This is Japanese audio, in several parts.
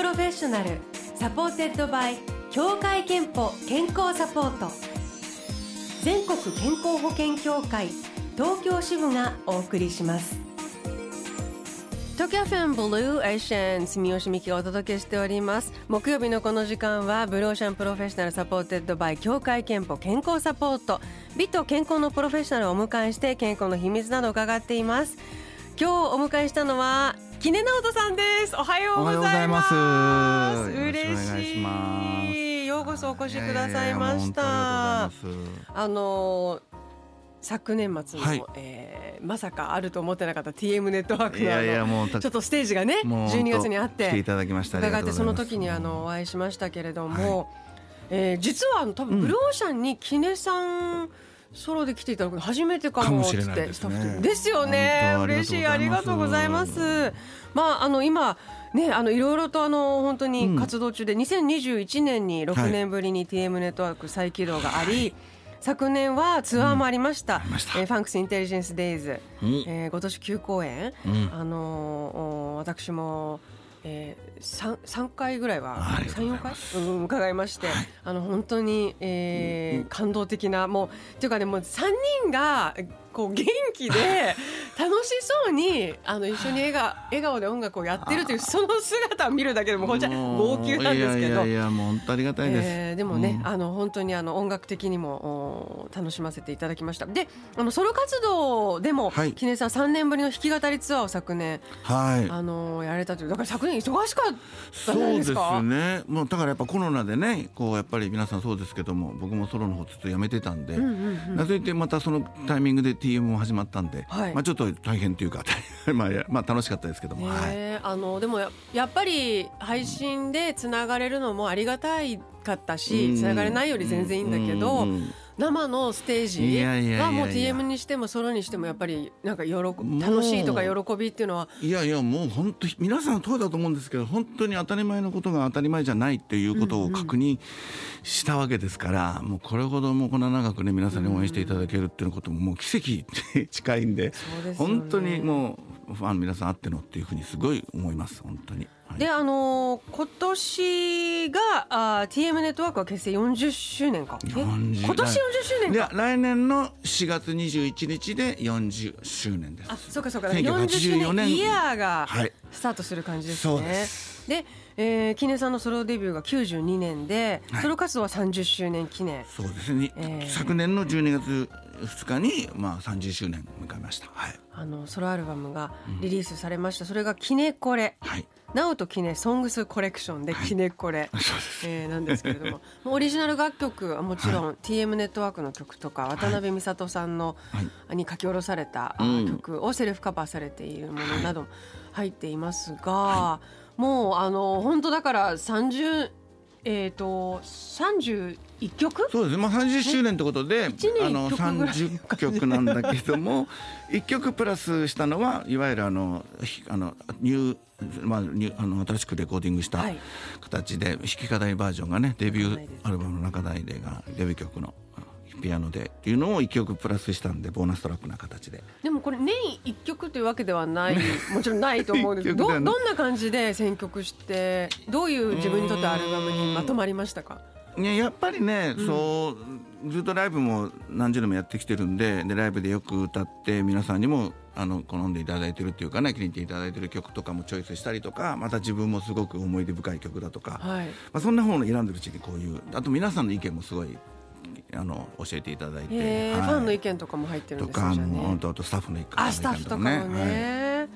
Professional supported by 協会けんぽ健康サポート。全国健康保険協会東京支部がお送りします。東京 FM ブルーオーシャン住吉美希がお届けしております。木曜日のこの時間はブルーオーシャン Professional supported by 協会けんぽ健康サポート。美と健康のプロフェッショナルをお迎えして健康の秘密などを伺っています。今日お迎えしたのは木根直人さんです。おはようございます。嬉しい。ようこそお越しくださいました。あの昨年末の、はい。えーまさかあると思ってなかった TM ネットワークのいやもうたちょっとステージがねもう12月にあって来ていただきました。伺ってその時にあのお会いしましたけれども、えー実は多分ブルーオーシャンにキネさんソロで来ていただくの初めてかもかもしれつっないですね。てスタッフとですよね嬉しい。あありがとうございまます。まああの今ねあのいろいろとあの本当に活動中で、2021年に6年ぶりに TM ネットワーク再起動があり、昨年はツアーもありました、ありました。えーファンクスインテリジェンスデイズ、うん。えー今年9公演、うん。あのーお私も、えー、3, 3回ぐらいはありがとうござい34回うん伺いまして、あの本当に、えー感動的なもうっていうかねもう3人がこう元気で楽しそうにあの一緒に笑顔 笑顔で音楽をやってるというその姿を見るだけでもこっちは号泣なんですけど。いやいやいやもう本当ありがたいです、えーでもね、うん。あの本当にあの音楽的にもお楽しませていただきました。であのソロ活動でも、はい。記念さん3年ぶりの弾き語りツアーを昨年、はい。あのやられたというだから昨年忙しかったそうですね。もうだからやっぱコロナでねこうやっぱり皆さんそうですけども僕もソロの方ずっとやめてたんで、うんうんうん。なぜいてまたそのタイミングで TM も始まったんで、はい。まあちょっと大変というか まあまあ楽しかったですけども、はい。ねあのでもややっぱり配信でつながれるのもありがたいかったしつながれないより全然いいんだけど、生のステージはもう TM にしてもソロにしてもやっぱりなんか喜楽しいとか喜びっていうのは。いやいやもう本当皆さんそうだと思うんですけど本当に当たり前のことが当たり前じゃないっていうことを確認したわけですから、もうこれほどもうこんな長くね皆さんに応援していただけるっていうことももう奇跡に近いんでね。本当にもうファンの皆さんあってのっていうふうにすごい思います本当に。はい。であのー今年があー TM ネットワークは結成40周年か。え40今年40周年でか来年の4月21日で40周年です。あ。そうかそうか。1984 40周年。年イヤーがはいスタートする感じですね。そうです。で、えー、キネさんのソロデビューが92年で、はい。ソロ活動は30周年記念。そうですね、えー。昨年の12月2日に、まあ、30周年を迎えました。はい、あのソロアルバムがリリースされました。それがキネコレ。はい、ナオとキネソングスコレクションでキネコレ、そうです。えーなんですけれども。オリジナル楽曲はもちろん TM ネットワークの曲とか渡辺美里さんの、はい。に書き下ろされたあうん。曲をセルフカバーされているものなども入っていますが、もうあの本当だから30えっ、と31曲？そうですね、まあ、30周年ということであの一曲ぐらい30曲なんだけども 1曲プラスしたのはいわゆるあのひあのニューまあ、ニューあの新しくレコーディングしたはい。形で弾き語りバージョンがねデビューアルバムの中台でがデビュー曲のピアノでっていうのを1曲プラスしたんでボーナストラックな形で。でもこれ年1曲というわけではない もちろんないと思うんです。けどどどんな感じで選曲してどういう自分にとってアルバムにまとまりましたか？ね、やっぱりね、そうずっとライブも何十年もやってきてるんででライブでよく歌って皆さんにもあの好んでいただいてるっていうかね気に入っていただいてる曲とかもチョイスしたりとかまた自分もすごく思い出深い曲だとか、はい。まあ、そんな方の選んでるうちにこういうあと皆さんの意見もすごいあの教えていただいて、はい。ファンの意見とかも入ってるんとですよじゃあかもうねあとスタッフの意見あスタッフとかもね。はい。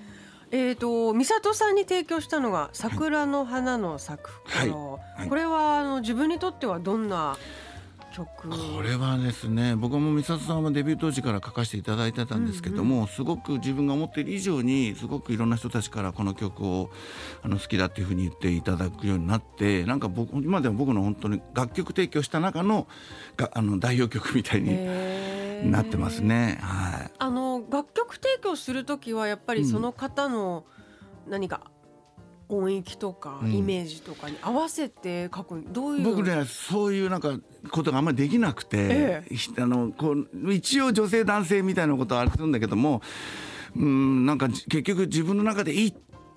えっ、と美里さんに提供したのが桜の花の咲く頃、はい。はい。これはあの自分にとってはどんな曲。これはですね僕も美里さんはデビュー当時から書かせていただいてたんですけども、すごく自分が思っている以上にすごくいろんな人たちからこの曲をあの好きだっていうふうに言っていただくようになってなんか僕今でも僕の本当に楽曲提供した中のがあの代表曲みたいになってますね。はい。あの楽曲提供する時はやっぱりその方の何か音域とかうん。イメージとかに合わせて書くどういう？僕ねそういうなんかことがあんまりできなくて、えひあのこう一応女性男性みたいなことはあるんだけどもうんなんかじ結局自分の中でいいっ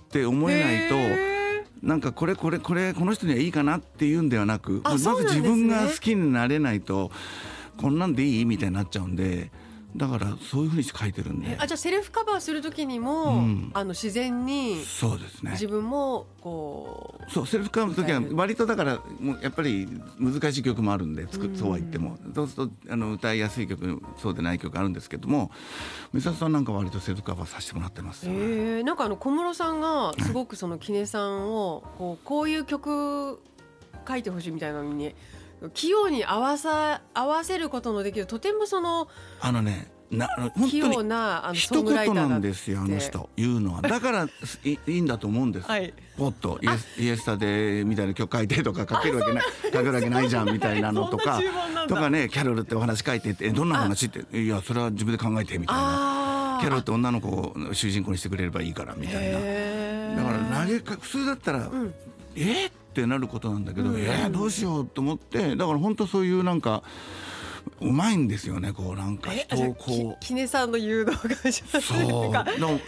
て思えないと。へなんかこれこれこれこの人にはいいかなっていうんではなくあまず自分が好きになれないとこんなんでいい？みたいになっちゃうんでだからそういうふうにして書いてるんで。あじゃあセルフカバーする時にも、うん。あの自然にそうですね。自分もこうそうセルフカバーの時は割とだからもうやっぱり難しい曲もあるんでつくそうは言っても。そうするとあの歌いやすい曲そうでない曲あるんですけども美里さんなんかは割とセルフカバーさせてもらってますえー、なんかあの小室さんがすごくそのキネさんをこうこういう曲書いてほしいみたいなのに器用に合わさ合わせることのできるとてもそのあのねな器用なあのソ一言なんですよあの人言うのはだからいいいんだと思うんです、はい。ポッとイエスイエスタデーみたいな曲書いてとか書けるわけない。書けるわけないじゃんみたいなのとか。とかねキャロルってお話書いてってえどんな話ってい。やそれは自分で考えてみたいな。キャロルって女の子を主人公にしてくれればいいからみたいな。だから投げか普通だったら、ん。え？ーってなることなんだけど、うんえーどうしようと思ってだから本当そういうなんかうまいんですよねこうなんかえ人をこう。キネさんの誘導が上手そうか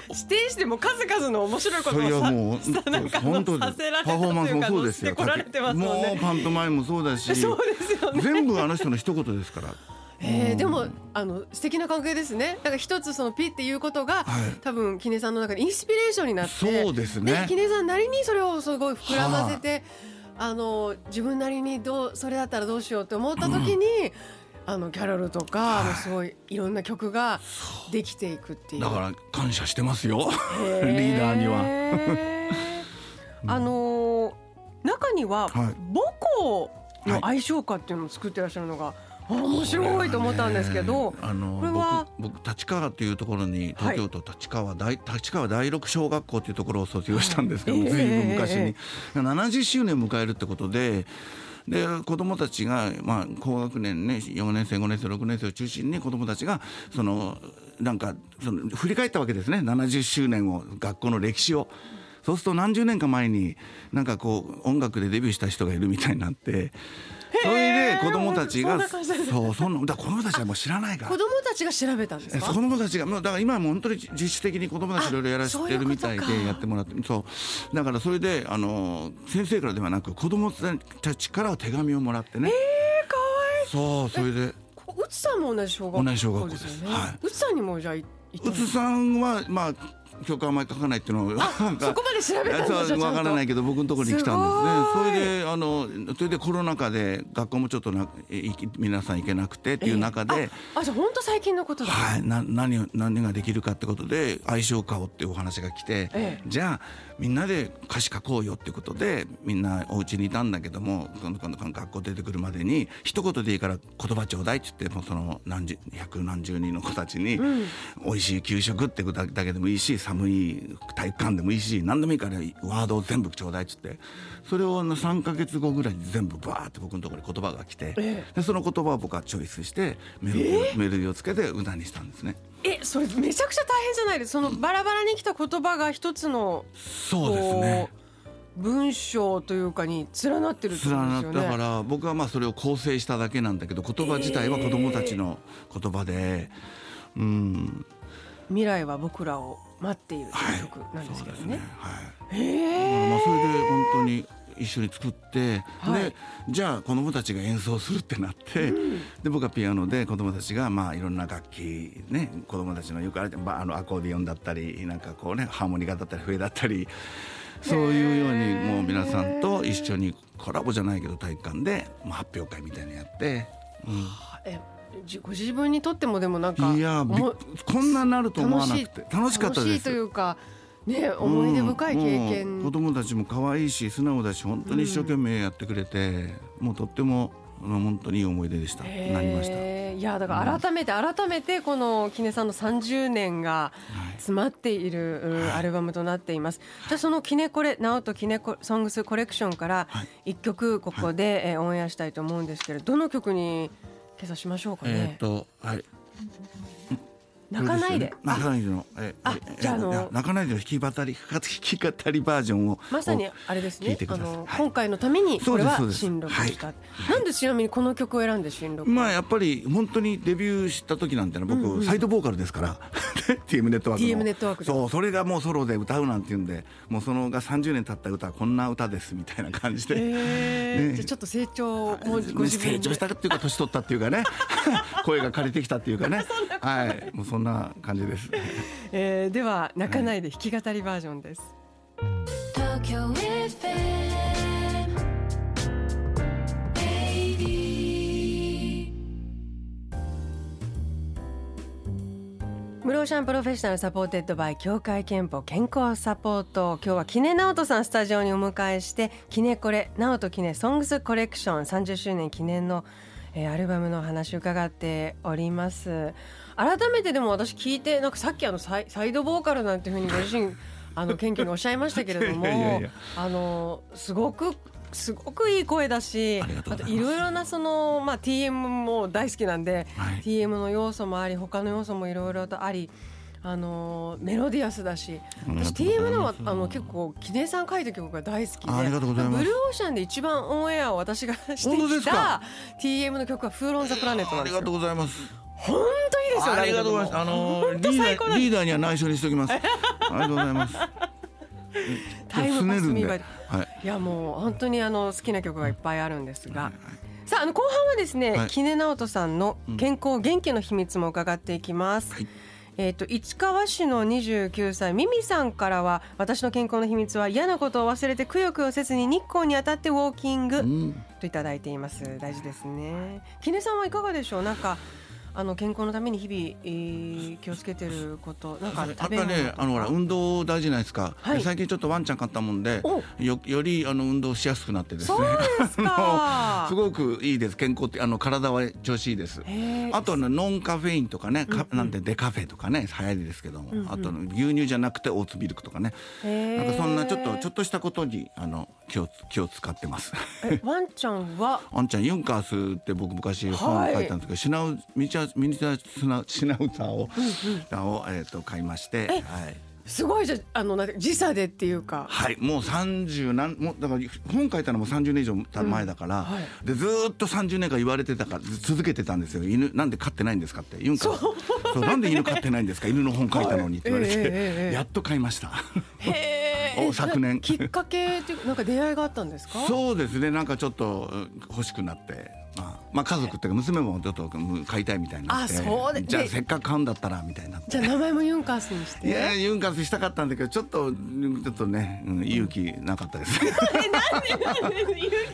指定しても数々の面白いことをさはもうさなんか本当させられたパフォーマンスもそうですよしてこられてますもうね。パントマイムもそうだし そうですよね。全部あの人の一言ですからえー、でもあの素敵な関係ですね。だから一つそのピっていうことが、はい。多分キネさんの中でインスピレーションになって、そうですね。キネさんなりにそれをすごい膨らませて、あ。の自分なりにどうそれだったらどうしようって思った時に、あのキャロルとか、あのすごいいろんな曲ができていくっていう。だから感謝してますよ。へリーダーには。は。あのー中にははい。母校の愛称歌っていうのを作ってらっしゃるのが、あ面白いと思ったんですけど、あのこれは？僕僕立川というところに東京都立川大、立川第六小学校というところを卒業したんですけど、はいずいぶん昔えに、70周年を迎えるってことで。で子どもたちが、まあ、高学年ね4年生5年生6年生を中心に子どもたちがそのなんかその振り返ったわけですね。70周年を学校の歴史を。そうすると何十年か前になんかこう音楽でデビューした人がいるみたいになってそれで子どもたちがそうそんなだ子どもたちはもう知らないから。子供たちが調べたんですか？え子。供たちがもうだから今はもう本当に自主的に子供たちいろいろやらせてるみたいでやってもらってそう。だからそれであの先生からではなく子供たちから手紙をもらってね、えー、かわいい。そうそれで。こううつさんも同じ小学校同じ小学校です。よね。はい。うつさんにもじゃあうつさんはまあ曲あんまり書かないっていうのをそこまで調べたんだそうじゃあちゃんと。わからないけど僕のところに来たんですね。それであのそれでコロナ禍で学校もちょっとないき皆さん行けなくてっていう中で、えーああじゃあ本当最近のことだ。はい、な何を何ができるかってことで愛称歌をっていうお話が来て、ええ。じゃあみんなで歌詞書こうよってことでみんなお家にいたんだけども今度今度学校出てくるまでに一言でいいから言葉ちょうだいって言ってもうその何十百何十人の子たちに、美味しい給食ってことだけでもいいし寒い体育館でもいいし何でもいいからワードを全部ちょうだいって言ってそれを3か月後ぐらいに全部バーって僕のところに言葉が来て、えでその言葉を僕はチョイスしてメロディーをメロディーをつけて歌にしたんですね。えそれめちゃくちゃ大変じゃないです。そのバラバラに来た言葉が一つのそうですね。文章というかに連なってるってこと連なった。から僕はまあそれを構成しただけなんだけど言葉自体は子どもたちの言葉で、うん。未来は僕らを待っているとはいいう曲なんですけどそうね。はい。へえ。まあそれで本当に一緒に作って、はい。でじゃあ子どもたちが演奏するってなって、で僕はピアノで子どもたちがまあいろんな楽器ね子どもたちのよくあるばあのアコーディオンだったりなんかこうねハーモニカだったり笛だったりそういうようにもう皆さんと一緒にコラボじゃないけど体育館で、まあ、発表会みたいなのやって。うん。えじご自分にとってもでもなんかいやこんなになると思わなくて楽しかったです。楽しいというかね思い出深い経うんもう験子供たちも可愛いし素直だし本当に一生懸命やってくれて、もうとってもあの本当にいい思い出でした。なりました、はい、やだから改めて改めてこのキネさんの30年が詰まっているうんアルバムとなっています。じゃあそのキネコレナオトキネコソングスコレクションから一曲ここでえーオンエアしたいと思うんですけれどどの曲に今朝しましょうかえっ、ね。とはい泣かないで。泣かないでの。えあえじゃああの泣かないでの弾き語り弾き語りバージョンをまさにあれですね。あの、今回のためにこれは新録した、はい。なんでちなみにこの曲を選んで新録まあやっぱり本当にデビューした時なんてのは僕、サイドボーカルですから。TM ネットワークの。TM ネットワークでそうそれがもうソロで歌うなんていうんでもうそのが30年経った歌はこんな歌ですみたいな感じで、ね。じゃあちょっと成長も成長したっていうか年取ったっていうかね。声が枯れてきたっていうかね。はい。もうそんな感じです。えーでは泣かないで弾き語りバージョンです、東京 FM 80ブルーオーシャン Professional supported by 協会けんぽ健康サポート今日は木根尚登さんスタジオにお迎えしてキネコレ Naoto Kine Songs Collection 30周年記念の、えーアルバムの話を伺っております。改めてでも私聞いてなんかさっきあのサイサイドボーカルなんていうふうにご自身あの 謙虚におっしゃいましたけれどもあのすごくすごくいい声だしあといろいろなその、まあ、TM も大好きなんで、はい。TM の要素もあり他の要素もいろいろとありあのメロディアスだし私 TM のあの結構記念さん書いた曲が大好きでブルーオーシャンで一番オンエアを私がしてきた TM の曲は「フーロン・ザ・プラネット」なんですよ。ありがとうございます。本当いいですよありがとうございますあのリーダーリーダーには内緒にしておきます。ありがとうございます。タイムパスミーバイはい。いやもう本当にあの好きな曲がいっぱいあるんですが、さああの後半はですね、はい。木根直人さんの健康元気の秘密も伺っていきます。はいえっ、と市川市の29歳ミミさんからは私の健康の秘密は嫌なことを忘れてくよくよせずに日光に当たってウォーキングといただいています。大事ですね。絹さんはいかがでしょう？なんかあの健康のために日々、えー気をつけてることなんか食べ物とか。あのほら運動大事じゃないですか、はい。で最近ちょっとワンちゃん買ったもんでお。よよりあの運動しやすくなってですね。す すごくいいです。健康ってあの体は調子いいです。あとねノンカフェインとかね、かなんてデカフェとかね流行りですけども、あとの牛乳じゃなくてオーツミルクとかね、なんかそんなちょっとちょっとしたことにあの気を気を使ってます。えワンちゃんは？あんちゃんユンカースって僕昔本書いたんですけど、シナウミニチュアミニチュアシナシナウザーを、をえっ、と買いまして、はい。すごいじゃあのなんか時差でっていうか。はい、もう30何もうだから本書いたのも30年以上前だから、はい。でずーっと30年間言われてたからず続けてたんですよ。犬なんで飼ってないんですかって。ユンカーそうなんで犬飼ってないんですか？犬の本書いたのにって言われて、はいええええやっと買いました。へえ お昨年。きっかけっていうかなんか出会いがあったんですか？そうですね。なんかちょっとうん欲しくなって、まあ、まあ家族っていうか娘もちょっとうん買いたいみたいになってあそうでじゃあでせっかく買うんだったらみたいになじゃあ名前もユンカースにしていやユンカースしたかったんだけどちょっとうんちょっとね、うん勇気なかったです。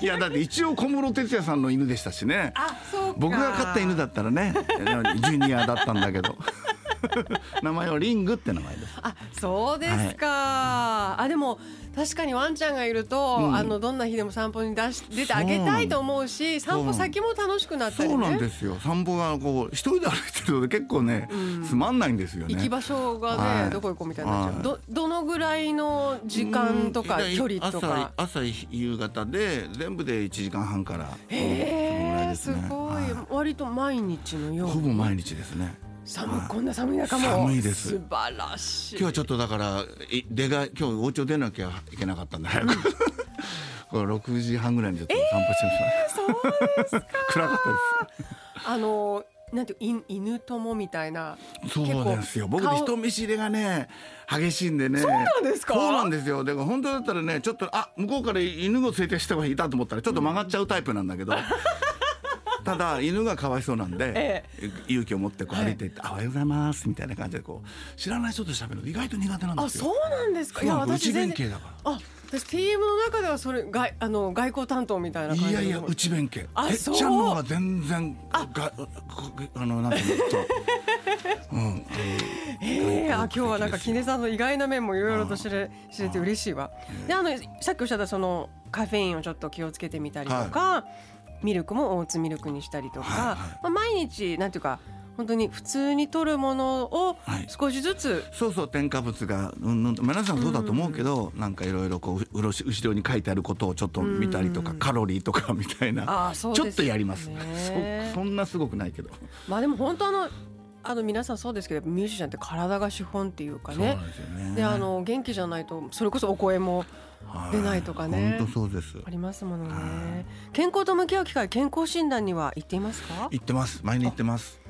いやだって一応小室哲哉さんの犬でしたしね。あそうか。僕が飼った犬だったらねジュニアだったんだけど。名前はリングって名前です。あそうですか、あでも確かにワンちゃんがいると、うん。あのどんな日でも散歩に出し出てあげたいと思うし散歩先も楽しくなったりね。そうなんですよ。散歩がこう一人で歩いてると結構ね、つまんないんですよね。行き場所がね、はい。どこ行こうみたいになっちゃう、はい。どどのぐらいの時間とかうん距離とか。朝朝夕方で全部で1時間半からへえすそのぐらごい。割と毎日のようにほぼ毎日ですね寒い。こんな寒い中も。寒いです。素晴らしい。今日はちょっとだからい出が今日お家を出なきゃいけなかったんで早く、これ6時半ぐらいにちょっと散歩してました、そうですか。暗かったです。あのなんていうい犬友みたいなそうですよ。僕顔。人見知りがね激しいんでね。そうなんですか？そうなんですよ。だから本当だったらねちょっとあ向こうから犬を連れてした人がいたと思ったらちょっと曲がっちゃうタイプなんだけど、ただ犬がかわいそうなんで、え勇気を持ってこう歩いていって「あおはようございます」みたいな感じでこう知らない人と喋るの意外と苦手なんですよ。あそうなんですか。いや私全然弁慶だかあ私 TM の中ではそれ外あの外交担当みたいな感じらいやいやの内弁慶。あてっちゃんの方が全然があのなんていうのとう。んえー、あ 今日はなんか木根さんの意外な面もいろいろと知れ知れて嬉しいわ。であのさっきおっしゃったそのカフェインをちょっと気をつけてみたりとか、ミルクもオーツミルクにしたりとか、はいはい。まあ、毎日なんていうか本当に普通に摂るものをはい。少しずつ、そうそう添加物がうんうん皆さんそうだと思うけど、なんかいろいろこう後ろに書いてあることをちょっと見たりとか、カロリーとかみたいなね。ちょっとやります。そそんなすごくないけど。まあでも本当あのあの皆さんそうですけどミュージシャンって体が資本っていうかね。でね。であの元気じゃないとそれこそお声も出ないとかね。本当そうです。ありますものはね健康と向き合う機会健康診断には行っていますか？行ってます。毎日行ってます。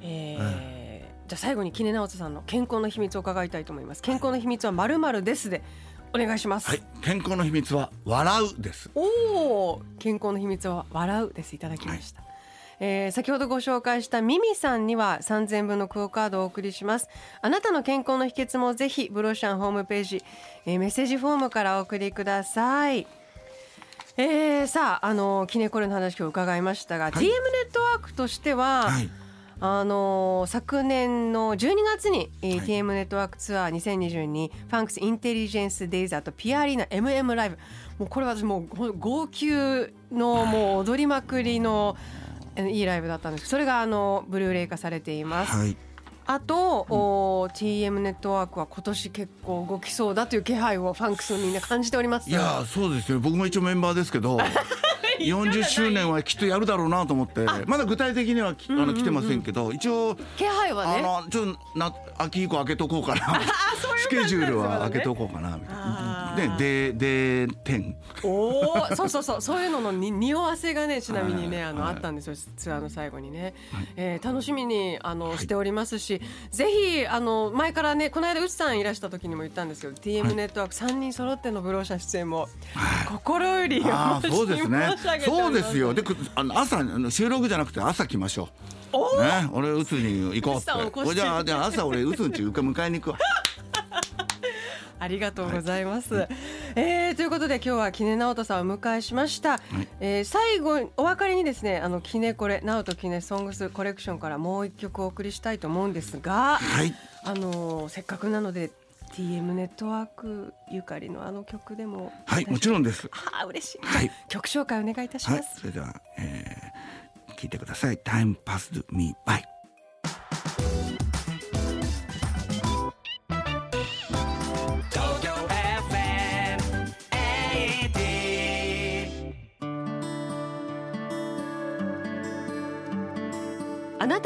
えーじゃあ最後に杵直人さんの健康の秘密を伺いたいと思います。健康の秘密はまるまるですでお願いします、はい。健康の秘密は笑うです。おお健康の秘密は笑うです。いただきました、えー先ほどご紹介したミミさんには3000分のクオカードをお送りします。あなたの健康の秘訣もぜひブロシャンホームページ、えーメッセージフォームからお送りください。えー、さああのキネコレの話を伺いましたが、い。TM ネットワークとしては、はい。あの昨年の12月に、えーはい。TM ネットワークツアー2022ファンクスインテリジェンスデイズあとピアリーナ MM ライブ。もうこれは私もう号泣のもう踊りまくりのえーいいライブだったんです。それがあのブルーレイ化されています、はい。あと、お TM ネットワークは今年結構動きそうだという気配をファンクスのみんな感じております。いやーそうですよ。僕も一応メンバーですけど 40周年はきっとやるだろうなと思って。まだ具体的にはきあの来てませんけど一応気配はあねのちょっとな秋以降開けとこうかな。スケジュールは開けとこうかなみたいなででで点おお、そうそうそう、そういうののに匂わせがね、ちなみにね、あの、はい。あったんですよ。ツアーの最後にね、えー楽しみに、あの、しておりますし。ぜひ、あの、前からね、この間、うちさんいらした時にも言ったんですけど、TM ネットワーク三人揃ってのブローシャン出演も。心より、ああそうですね。そうですよ。でくあの朝あの収録じゃなくて朝来ましょおうね俺うつに行こうって。じゃあじゃあ朝俺うつんち迎えに行くわありがとうございます。えーということで今日はキネナオトさんをお迎えしました。えー最後お別れにですねあのキネコレナオトキネソングスコレクションからもう一曲お送りしたいと思うんですが、はい。あのーせっかくなので TM ネットワークゆかりのあの曲でもはいもちろんです。あー嬉しい、はい。曲紹介お願いいたしはい。ます、それでは、えー、聞いてください。Time passed me by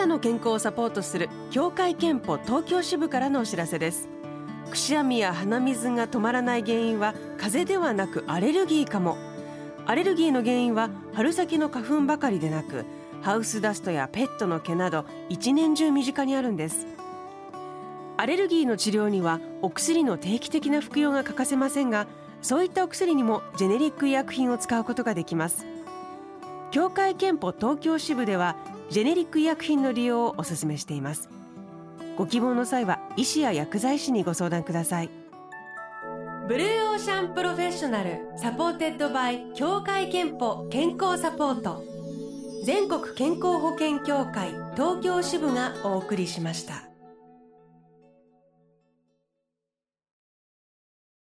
なの健康をサポートする協会憲法東京支部からのお知らせです。くしゃみや鼻水が止まらない原因は風邪ではなくアレルギーかも。アレルギーの原因は春先の花粉ばかりでなくハウスダストやペットの毛など一年中身近にあるんです。アレルギーの治療にはお薬の定期的な服用が欠かせませんがそういったお薬にもジェネリック医薬品を使うことができます。協会けんぽ東京支部ではジェネリック医薬品の利用をお勧めしています。ご希望の際は医師や薬剤師にご相談ください。ブルーオーシャン Professional supported by 協会けんぽ健康サポート。全国健康保険協会東京支部がお送りしました。